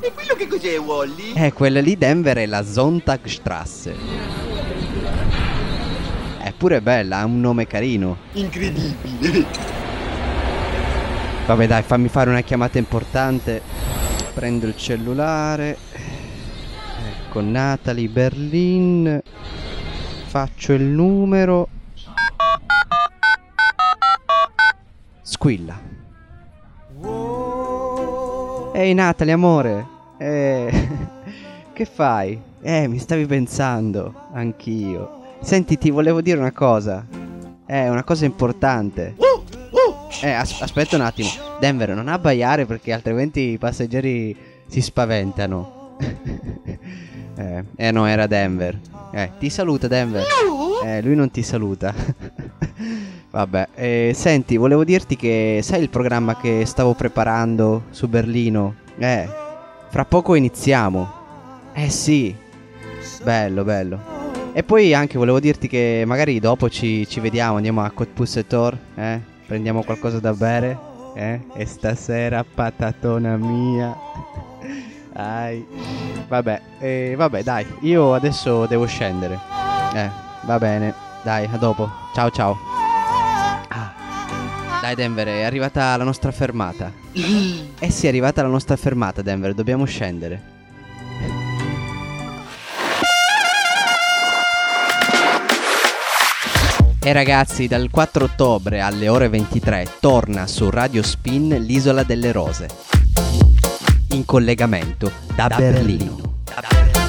E quello che cos'è, Wally? Eh, quella lì Denver è la Zontagstrasse. È pure bella, ha un nome carino. Incredibile. Vabbè dai, fammi fare una chiamata importante. Prendo il cellulare. Ecco, Natalie Berlin. Faccio il numero. Squilla. Ehi Natalie, amore. Eh, che fai? Eh, mi stavi pensando. Anch'io. Senti, ti volevo dire una cosa. Eh, una cosa importante. Eh, as- aspetta un attimo. Denver, non abbaiare perché altrimenti i passeggeri si spaventano. eh, eh, no, era Denver. Eh, ti saluta Denver. Eh, lui non ti saluta. Vabbè, eh, senti, volevo dirti che sai il programma che stavo preparando su Berlino? Eh, fra poco iniziamo. Eh sì. Bello, bello. E poi anche volevo dirti che magari dopo ci, ci vediamo, andiamo a Cotpussetor, eh? Prendiamo qualcosa da bere, eh? E stasera patatona mia. Ai. Vabbè, eh, vabbè, dai, io adesso devo scendere. Eh, va bene. Dai, a dopo. Ciao ciao. Ah. Dai Denver, è arrivata la nostra fermata. Eh sì, è arrivata la nostra fermata Denver, dobbiamo scendere. E ragazzi, dal 4 ottobre alle ore 23 torna su Radio Spin l'Isola delle Rose. In collegamento da, Berlino.